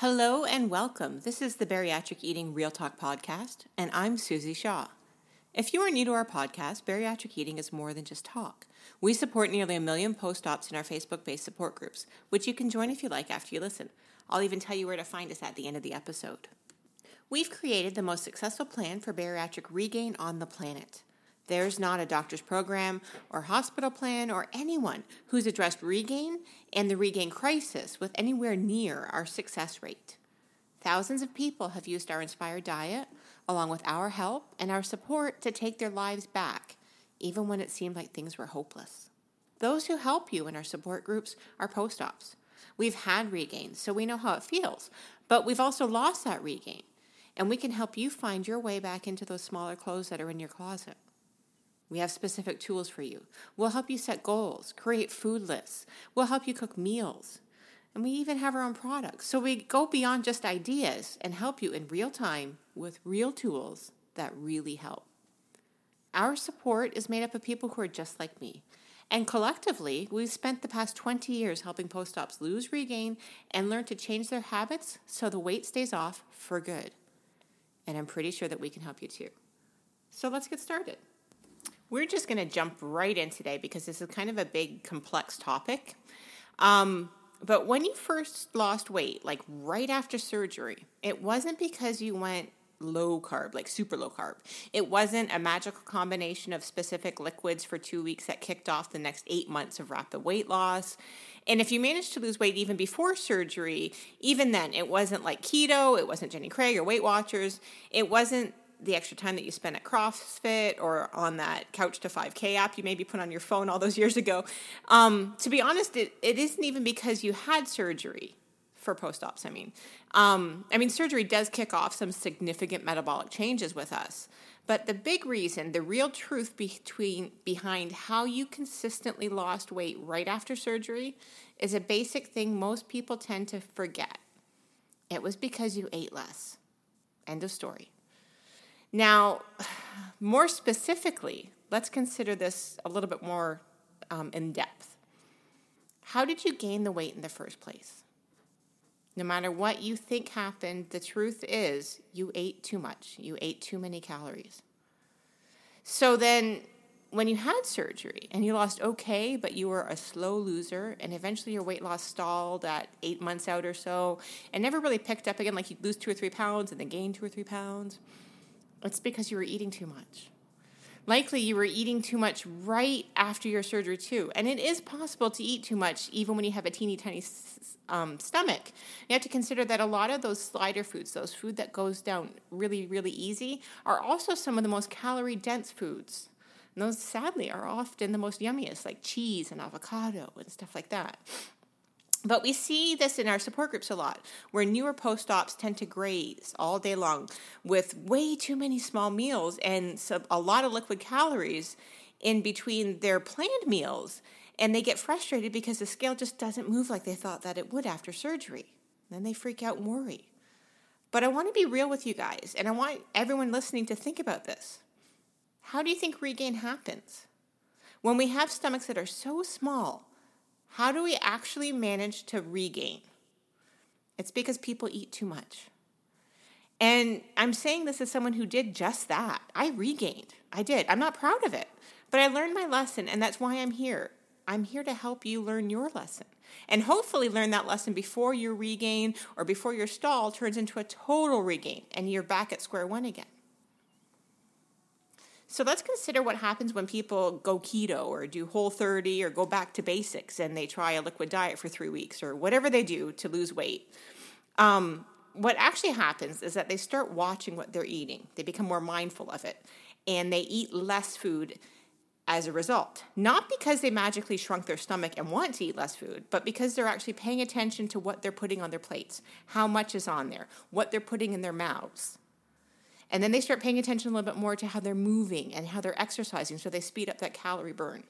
Hello and welcome. This is the Bariatric Eating Real Talk podcast, and I'm Susie Shaw. If you are new to our podcast, bariatric eating is more than just talk. We support nearly a million post ops in our Facebook based support groups, which you can join if you like after you listen. I'll even tell you where to find us at the end of the episode. We've created the most successful plan for bariatric regain on the planet. There's not a doctor's program or hospital plan or anyone who's addressed regain and the regain crisis with anywhere near our success rate. Thousands of people have used our Inspire Diet, along with our help and our support, to take their lives back, even when it seemed like things were hopeless. Those who help you in our support groups are post ops. We've had regain, so we know how it feels, but we've also lost that regain, and we can help you find your way back into those smaller clothes that are in your closet. We have specific tools for you. We'll help you set goals, create food lists. We'll help you cook meals. And we even have our own products. So we go beyond just ideas and help you in real time with real tools that really help. Our support is made up of people who are just like me. And collectively, we've spent the past 20 years helping post ops lose, regain, and learn to change their habits so the weight stays off for good. And I'm pretty sure that we can help you too. So let's get started. We're just going to jump right in today because this is kind of a big, complex topic. Um, but when you first lost weight, like right after surgery, it wasn't because you went low carb, like super low carb. It wasn't a magical combination of specific liquids for two weeks that kicked off the next eight months of rapid weight loss. And if you managed to lose weight even before surgery, even then, it wasn't like keto, it wasn't Jenny Craig or Weight Watchers, it wasn't the extra time that you spent at CrossFit or on that Couch to 5K app you maybe put on your phone all those years ago. Um, to be honest, it, it isn't even because you had surgery for post ops. I mean, um, I mean, surgery does kick off some significant metabolic changes with us. But the big reason, the real truth between behind how you consistently lost weight right after surgery is a basic thing most people tend to forget. It was because you ate less. End of story. Now, more specifically, let's consider this a little bit more um, in depth. How did you gain the weight in the first place? No matter what you think happened, the truth is you ate too much. You ate too many calories. So then, when you had surgery and you lost okay, but you were a slow loser, and eventually your weight loss stalled at eight months out or so, and never really picked up again, like you'd lose two or three pounds and then gain two or three pounds it's because you were eating too much. Likely, you were eating too much right after your surgery, too. And it is possible to eat too much even when you have a teeny tiny um, stomach. You have to consider that a lot of those slider foods, those food that goes down really, really easy, are also some of the most calorie dense foods. And those, sadly, are often the most yummiest, like cheese and avocado and stuff like that. But we see this in our support groups a lot, where newer post ops tend to graze all day long with way too many small meals and a lot of liquid calories in between their planned meals. And they get frustrated because the scale just doesn't move like they thought that it would after surgery. Then they freak out and worry. But I want to be real with you guys, and I want everyone listening to think about this. How do you think regain happens? When we have stomachs that are so small, how do we actually manage to regain? It's because people eat too much. And I'm saying this as someone who did just that. I regained. I did. I'm not proud of it, but I learned my lesson, and that's why I'm here. I'm here to help you learn your lesson and hopefully learn that lesson before your regain or before your stall turns into a total regain and you're back at square one again. So let's consider what happens when people go keto or do Whole30 or go back to basics and they try a liquid diet for three weeks or whatever they do to lose weight. Um, what actually happens is that they start watching what they're eating, they become more mindful of it, and they eat less food as a result. Not because they magically shrunk their stomach and want to eat less food, but because they're actually paying attention to what they're putting on their plates, how much is on there, what they're putting in their mouths. And then they start paying attention a little bit more to how they're moving and how they're exercising, so they speed up that calorie burn.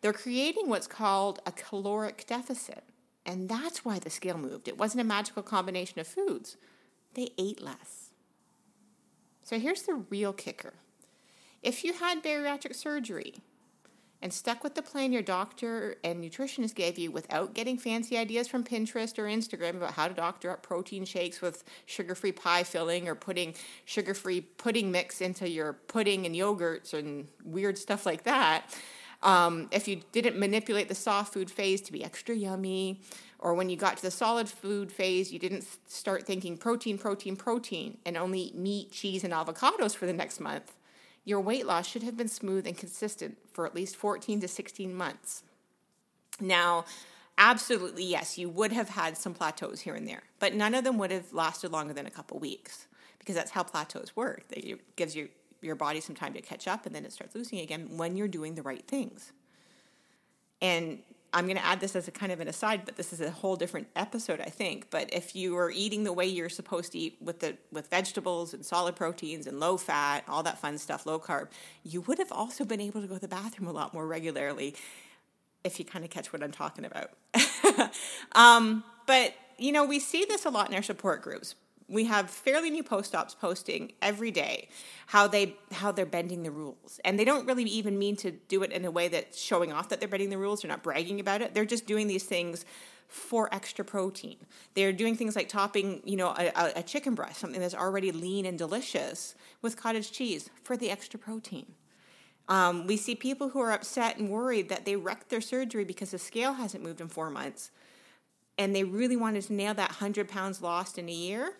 They're creating what's called a caloric deficit. And that's why the scale moved. It wasn't a magical combination of foods, they ate less. So here's the real kicker if you had bariatric surgery, and stuck with the plan your doctor and nutritionist gave you without getting fancy ideas from Pinterest or Instagram about how to doctor up protein shakes with sugar free pie filling or putting sugar free pudding mix into your pudding and yogurts and weird stuff like that. Um, if you didn't manipulate the soft food phase to be extra yummy, or when you got to the solid food phase, you didn't start thinking protein, protein, protein, and only eat meat, cheese, and avocados for the next month, your weight loss should have been smooth and consistent for at least 14 to 16 months. Now, absolutely, yes, you would have had some plateaus here and there, but none of them would have lasted longer than a couple weeks because that's how plateaus work. It gives you your body some time to catch up and then it starts losing again when you're doing the right things. And I'm going to add this as a kind of an aside, but this is a whole different episode, I think. But if you are eating the way you're supposed to eat with the with vegetables and solid proteins and low fat, all that fun stuff, low carb, you would have also been able to go to the bathroom a lot more regularly, if you kind of catch what I'm talking about. um, but you know, we see this a lot in our support groups we have fairly new post ops posting every day how they how they're bending the rules. And they don't really even mean to do it in a way that's showing off that they're bending the rules. They're not bragging about it. They're just doing these things for extra protein. They're doing things like topping you know a, a chicken breast something that's already lean and delicious with cottage cheese for the extra protein. Um, we see people who are upset and worried that they wrecked their surgery because the scale hasn't moved in four months and they really wanted to nail that 100 pounds lost in a year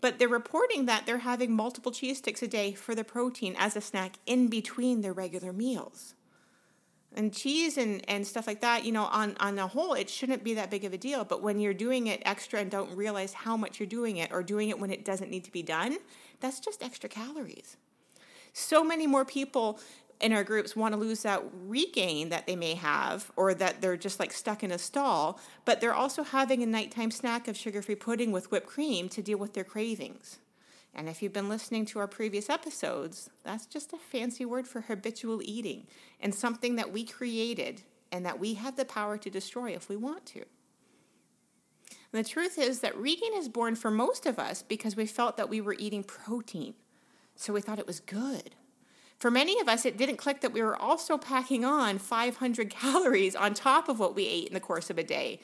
but they're reporting that they're having multiple cheese sticks a day for the protein as a snack in between their regular meals. And cheese and, and stuff like that, you know, on, on the whole, it shouldn't be that big of a deal. But when you're doing it extra and don't realize how much you're doing it or doing it when it doesn't need to be done, that's just extra calories. So many more people in our groups want to lose that regain that they may have or that they're just like stuck in a stall, but they're also having a nighttime snack of sugar free pudding with whipped cream to deal with their cravings. And if you've been listening to our previous episodes, that's just a fancy word for habitual eating and something that we created and that we have the power to destroy if we want to. And the truth is that regain is born for most of us because we felt that we were eating protein. So we thought it was good. For many of us, it didn't click that we were also packing on 500 calories on top of what we ate in the course of a day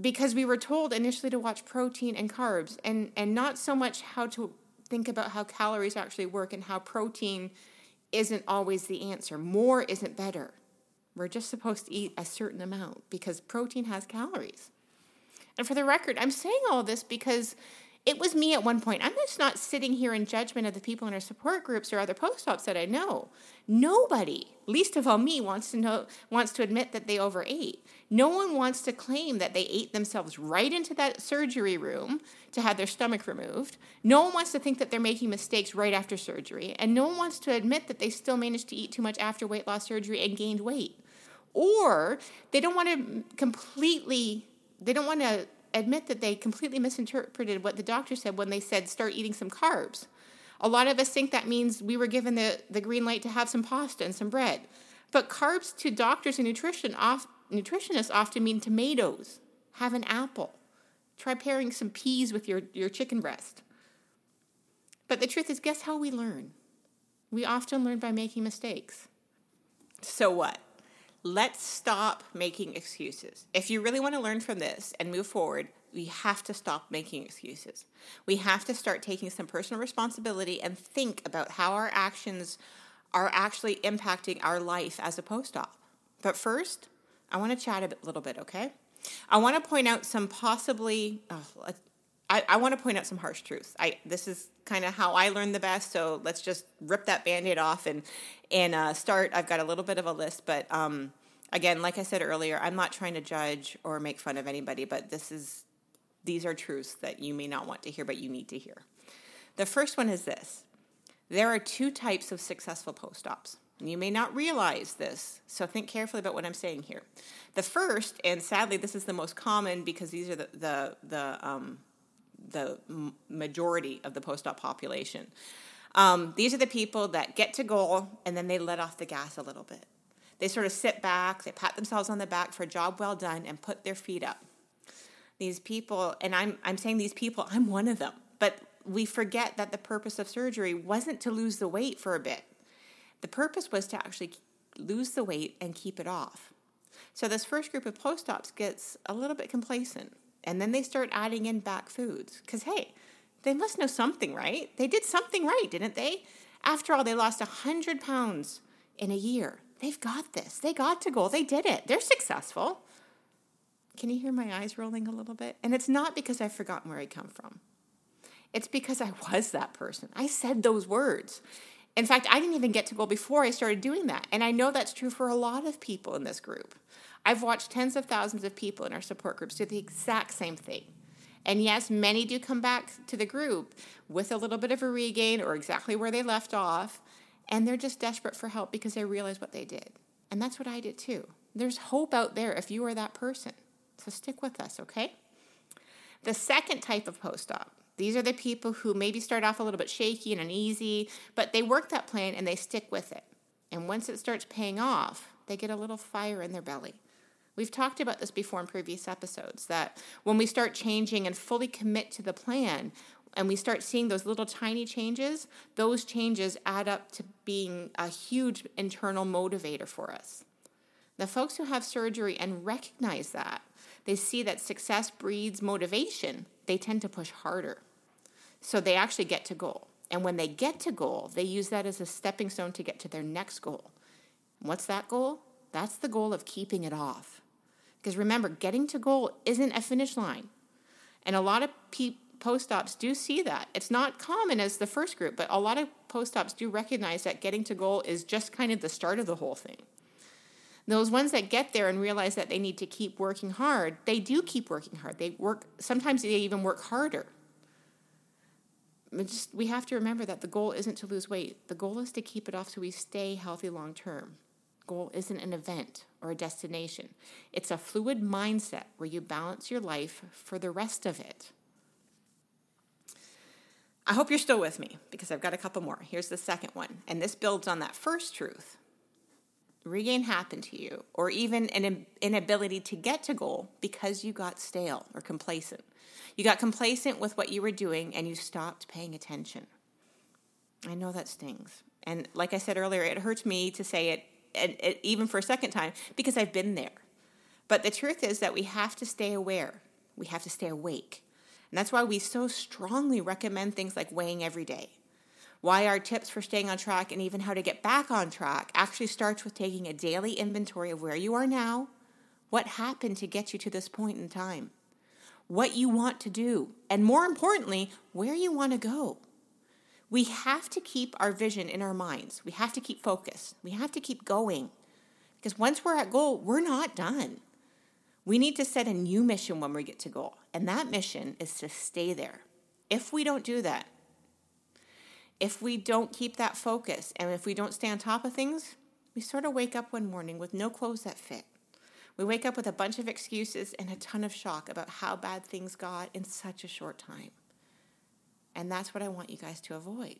because we were told initially to watch protein and carbs and, and not so much how to think about how calories actually work and how protein isn't always the answer. More isn't better. We're just supposed to eat a certain amount because protein has calories. And for the record, I'm saying all this because it was me at one point. I'm just not sitting here in judgment of the people in our support groups or other post ops that I know. Nobody, least of all me, wants to know wants to admit that they overate. No one wants to claim that they ate themselves right into that surgery room to have their stomach removed. No one wants to think that they're making mistakes right after surgery, and no one wants to admit that they still managed to eat too much after weight loss surgery and gained weight. Or they don't want to completely they don't want to admit that they completely misinterpreted what the doctor said when they said start eating some carbs. A lot of us think that means we were given the, the green light to have some pasta and some bread. But carbs to doctors and nutrition off, nutritionists often mean tomatoes. Have an apple. Try pairing some peas with your, your chicken breast. But the truth is, guess how we learn? We often learn by making mistakes. So what? Let's stop making excuses. If you really want to learn from this and move forward, we have to stop making excuses. We have to start taking some personal responsibility and think about how our actions are actually impacting our life as a post op. But first, I want to chat a little bit, okay? I want to point out some possibly, oh, I, I want to point out some harsh truths. I this is kind of how I learned the best. So let's just rip that band-aid off and and uh, start. I've got a little bit of a list, but um, again, like I said earlier, I'm not trying to judge or make fun of anybody, but this is these are truths that you may not want to hear, but you need to hear. The first one is this: there are two types of successful post-ops. You may not realize this, so think carefully about what I'm saying here. The first, and sadly, this is the most common because these are the the, the um, the majority of the post-op population. Um, these are the people that get to goal and then they let off the gas a little bit. They sort of sit back, they pat themselves on the back for a job well done, and put their feet up. These people, and I'm I'm saying these people, I'm one of them, but we forget that the purpose of surgery wasn't to lose the weight for a bit. The purpose was to actually lose the weight and keep it off. So this first group of post-ops gets a little bit complacent and then they start adding in back foods cuz hey, they must know something, right? They did something right, didn't they? After all, they lost 100 pounds in a year. They've got this. They got to goal. They did it. They're successful. Can you hear my eyes rolling a little bit? And it's not because I've forgotten where I come from. It's because I was that person. I said those words. In fact, I didn't even get to goal before I started doing that. And I know that's true for a lot of people in this group. I've watched tens of thousands of people in our support groups do the exact same thing. And yes, many do come back to the group with a little bit of a regain or exactly where they left off. And they're just desperate for help because they realize what they did. And that's what I did too. There's hope out there if you are that person. So stick with us, okay? The second type of post op, these are the people who maybe start off a little bit shaky and uneasy, but they work that plan and they stick with it. And once it starts paying off, they get a little fire in their belly. We've talked about this before in previous episodes that when we start changing and fully commit to the plan, and we start seeing those little tiny changes, those changes add up to being a huge internal motivator for us. The folks who have surgery and recognize that, they see that success breeds motivation, they tend to push harder. So they actually get to goal. And when they get to goal, they use that as a stepping stone to get to their next goal. What's that goal? That's the goal of keeping it off. Because remember, getting to goal isn't a finish line. And a lot of people post ops do see that. It's not common as the first group, but a lot of post ops do recognize that getting to goal is just kind of the start of the whole thing. Those ones that get there and realize that they need to keep working hard, they do keep working hard. They work sometimes they even work harder. Just, we have to remember that the goal isn't to lose weight. The goal is to keep it off so we stay healthy long term. Goal isn't an event or a destination. It's a fluid mindset where you balance your life for the rest of it. I hope you're still with me because I've got a couple more. Here's the second one, and this builds on that first truth. Regain happened to you, or even an inability to get to goal because you got stale or complacent. You got complacent with what you were doing and you stopped paying attention. I know that stings. And like I said earlier, it hurts me to say it, even for a second time because I've been there. But the truth is that we have to stay aware, we have to stay awake. And that's why we so strongly recommend things like weighing every day. Why our tips for staying on track and even how to get back on track actually starts with taking a daily inventory of where you are now, what happened to get you to this point in time, what you want to do, and more importantly, where you want to go. We have to keep our vision in our minds. We have to keep focus. We have to keep going. Because once we're at goal, we're not done. We need to set a new mission when we get to goal, and that mission is to stay there. If we don't do that, if we don't keep that focus, and if we don't stay on top of things, we sort of wake up one morning with no clothes that fit. We wake up with a bunch of excuses and a ton of shock about how bad things got in such a short time. And that's what I want you guys to avoid.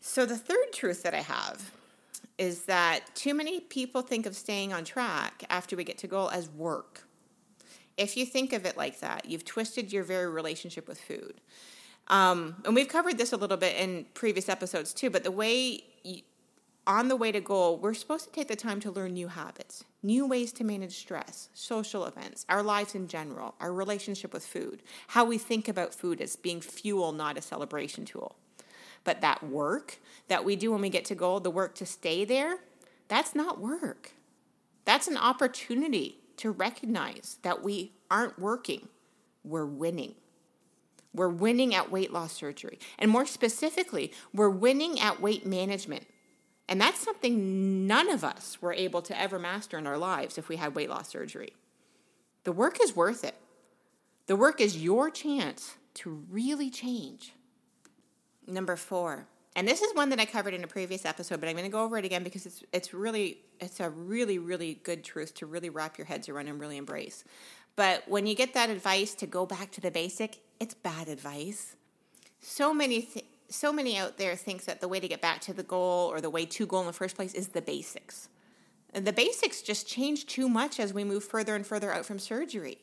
So, the third truth that I have is that too many people think of staying on track after we get to goal as work. If you think of it like that, you've twisted your very relationship with food. Um, and we've covered this a little bit in previous episodes too, but the way you, on the way to goal, we're supposed to take the time to learn new habits, new ways to manage stress, social events, our lives in general, our relationship with food, how we think about food as being fuel, not a celebration tool. But that work that we do when we get to goal, the work to stay there, that's not work. That's an opportunity to recognize that we aren't working, we're winning. We're winning at weight loss surgery. And more specifically, we're winning at weight management. And that's something none of us were able to ever master in our lives if we had weight loss surgery. The work is worth it. The work is your chance to really change. Number four, and this is one that I covered in a previous episode, but I'm going to go over it again because it's it's really it's a really really good truth to really wrap your heads around and really embrace. But when you get that advice to go back to the basic, it's bad advice. So many th- so many out there think that the way to get back to the goal or the way to goal in the first place is the basics. And the basics just change too much as we move further and further out from surgery.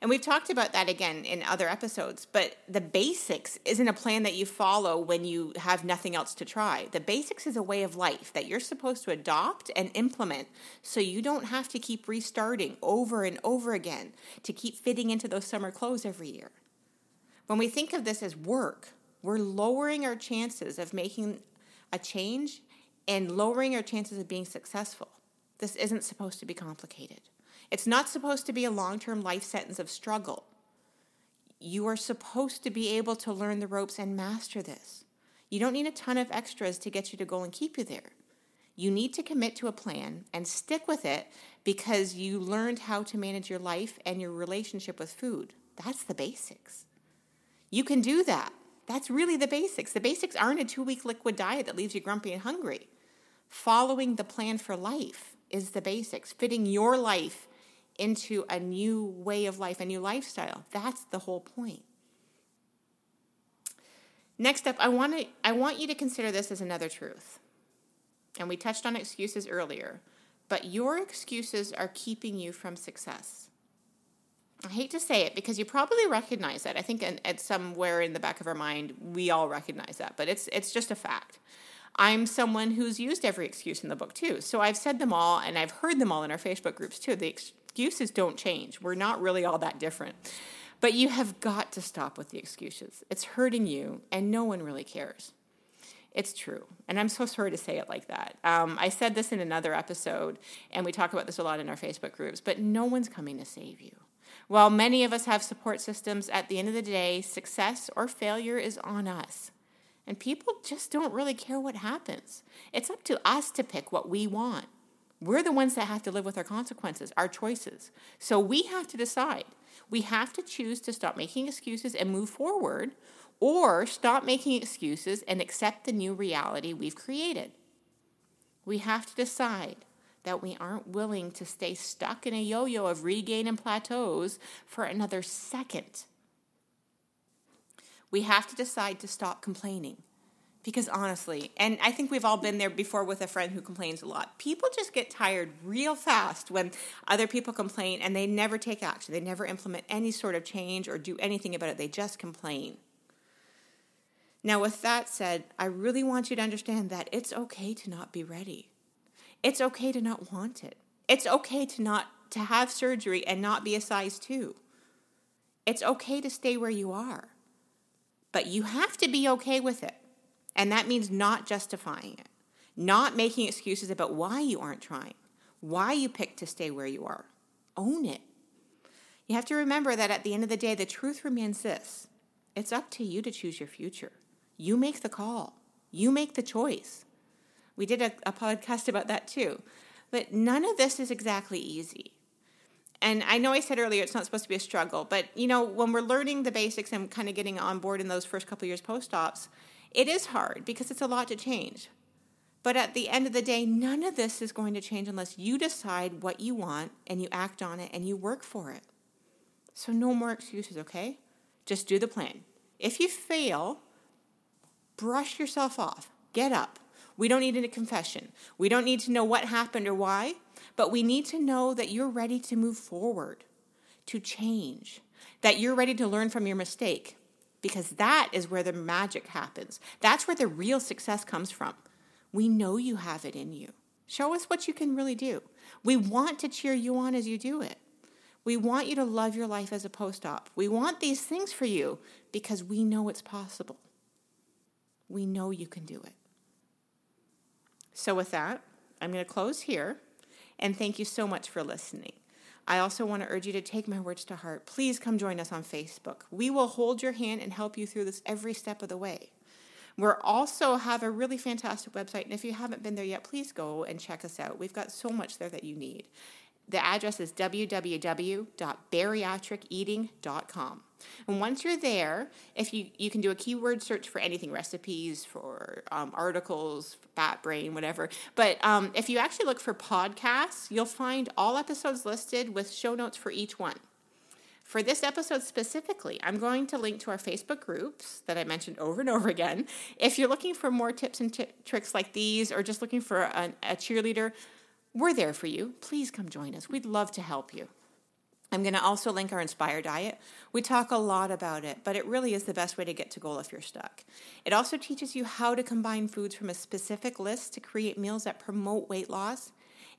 And we've talked about that again in other episodes, but the basics isn't a plan that you follow when you have nothing else to try. The basics is a way of life that you're supposed to adopt and implement so you don't have to keep restarting over and over again to keep fitting into those summer clothes every year. When we think of this as work, we're lowering our chances of making a change and lowering our chances of being successful. This isn't supposed to be complicated. It's not supposed to be a long term life sentence of struggle. You are supposed to be able to learn the ropes and master this. You don't need a ton of extras to get you to go and keep you there. You need to commit to a plan and stick with it because you learned how to manage your life and your relationship with food. That's the basics. You can do that. That's really the basics. The basics aren't a two week liquid diet that leaves you grumpy and hungry. Following the plan for life is the basics, fitting your life into a new way of life, a new lifestyle. That's the whole point. Next up, I want to I want you to consider this as another truth. And we touched on excuses earlier, but your excuses are keeping you from success. I hate to say it because you probably recognize that. I think at somewhere in the back of our mind, we all recognize that, but it's it's just a fact. I'm someone who's used every excuse in the book too. So I've said them all and I've heard them all in our Facebook groups too. The excuses don't change. We're not really all that different. But you have got to stop with the excuses. It's hurting you, and no one really cares. It's true. And I'm so sorry to say it like that. Um, I said this in another episode, and we talk about this a lot in our Facebook groups, but no one's coming to save you. While many of us have support systems, at the end of the day, success or failure is on us. And people just don't really care what happens. It's up to us to pick what we want. We're the ones that have to live with our consequences, our choices. So we have to decide. We have to choose to stop making excuses and move forward, or stop making excuses and accept the new reality we've created. We have to decide that we aren't willing to stay stuck in a yo yo of regain and plateaus for another second. We have to decide to stop complaining. Because honestly, and I think we've all been there before with a friend who complains a lot, people just get tired real fast when other people complain and they never take action. They never implement any sort of change or do anything about it. They just complain. Now, with that said, I really want you to understand that it's okay to not be ready. It's okay to not want it. It's okay to not to have surgery and not be a size 2. It's okay to stay where you are. But you have to be okay with it. And that means not justifying it, not making excuses about why you aren't trying, why you picked to stay where you are. Own it. You have to remember that at the end of the day, the truth remains this it's up to you to choose your future. You make the call, you make the choice. We did a, a podcast about that too. But none of this is exactly easy. And I know I said earlier it's not supposed to be a struggle, but you know, when we're learning the basics and kind of getting on board in those first couple years post ops, it is hard because it's a lot to change. But at the end of the day, none of this is going to change unless you decide what you want and you act on it and you work for it. So, no more excuses, okay? Just do the plan. If you fail, brush yourself off. Get up. We don't need a confession. We don't need to know what happened or why, but we need to know that you're ready to move forward, to change, that you're ready to learn from your mistake, because that is where the magic happens. That's where the real success comes from. We know you have it in you. Show us what you can really do. We want to cheer you on as you do it. We want you to love your life as a post op. We want these things for you because we know it's possible. We know you can do it. So, with that, I'm going to close here and thank you so much for listening. I also want to urge you to take my words to heart. Please come join us on Facebook. We will hold your hand and help you through this every step of the way. We also have a really fantastic website, and if you haven't been there yet, please go and check us out. We've got so much there that you need. The address is www.bariatriceating.com. And once you're there, if you, you can do a keyword search for anything recipes, for um, articles, fat brain, whatever. But um, if you actually look for podcasts, you'll find all episodes listed with show notes for each one. For this episode specifically, I'm going to link to our Facebook groups that I mentioned over and over again. If you're looking for more tips and t- tricks like these, or just looking for a, a cheerleader, we're there for you. Please come join us. We'd love to help you. I'm going to also link our Inspire Diet. We talk a lot about it, but it really is the best way to get to goal if you're stuck. It also teaches you how to combine foods from a specific list to create meals that promote weight loss.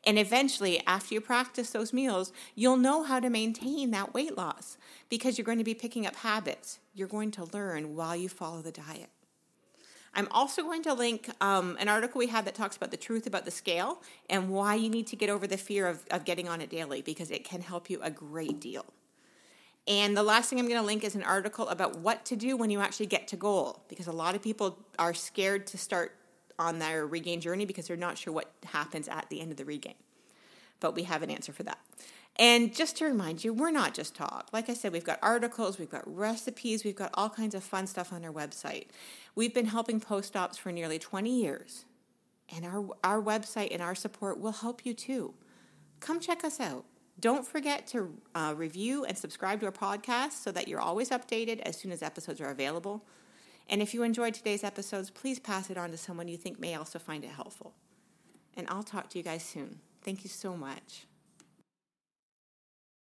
And eventually, after you practice those meals, you'll know how to maintain that weight loss because you're going to be picking up habits you're going to learn while you follow the diet. I'm also going to link um, an article we have that talks about the truth about the scale and why you need to get over the fear of, of getting on it daily because it can help you a great deal. And the last thing I'm going to link is an article about what to do when you actually get to goal because a lot of people are scared to start on their regain journey because they're not sure what happens at the end of the regain. But we have an answer for that. And just to remind you, we're not just talk. Like I said, we've got articles, we've got recipes, we've got all kinds of fun stuff on our website. We've been helping post ops for nearly 20 years, and our, our website and our support will help you too. Come check us out. Don't forget to uh, review and subscribe to our podcast so that you're always updated as soon as episodes are available. And if you enjoyed today's episodes, please pass it on to someone you think may also find it helpful. And I'll talk to you guys soon. Thank you so much.